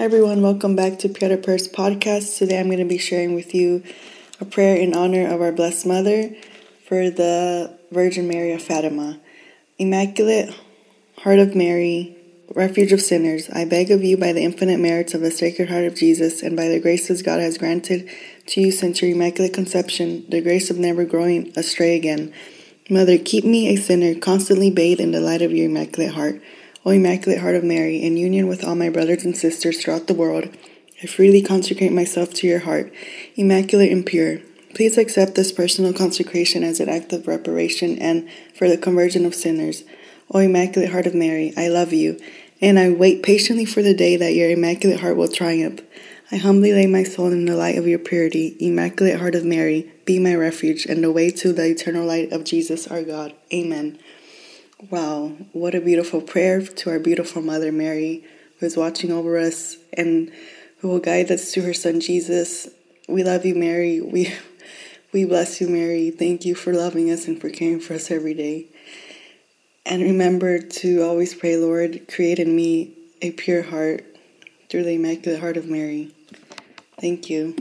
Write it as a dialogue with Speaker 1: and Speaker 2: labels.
Speaker 1: Hi, everyone. Welcome back to Pieta Purse Podcast. Today I'm going to be sharing with you a prayer in honor of our Blessed Mother for the Virgin Mary of Fatima. Immaculate Heart of Mary, Refuge of Sinners, I beg of you by the infinite merits of the Sacred Heart of Jesus and by the graces God has granted to you since your Immaculate Conception, the grace of never growing astray again. Mother, keep me a sinner, constantly bathed in the light of your Immaculate Heart. O Immaculate Heart of Mary, in union with all my brothers and sisters throughout the world, I freely consecrate myself to your heart, immaculate and pure. Please accept this personal consecration as an act of reparation and for the conversion of sinners. O Immaculate Heart of Mary, I love you, and I wait patiently for the day that your Immaculate Heart will triumph. I humbly lay my soul in the light of your purity. Immaculate Heart of Mary, be my refuge and the way to the eternal light of Jesus our God. Amen. Wow, what a beautiful prayer to our beautiful Mother Mary, who is watching over us and who will guide us to her Son Jesus. We love you, Mary. We we bless you, Mary. Thank you for loving us and for caring for us every day. And remember to always pray, Lord, create in me a pure heart through the Immaculate Heart of Mary. Thank you.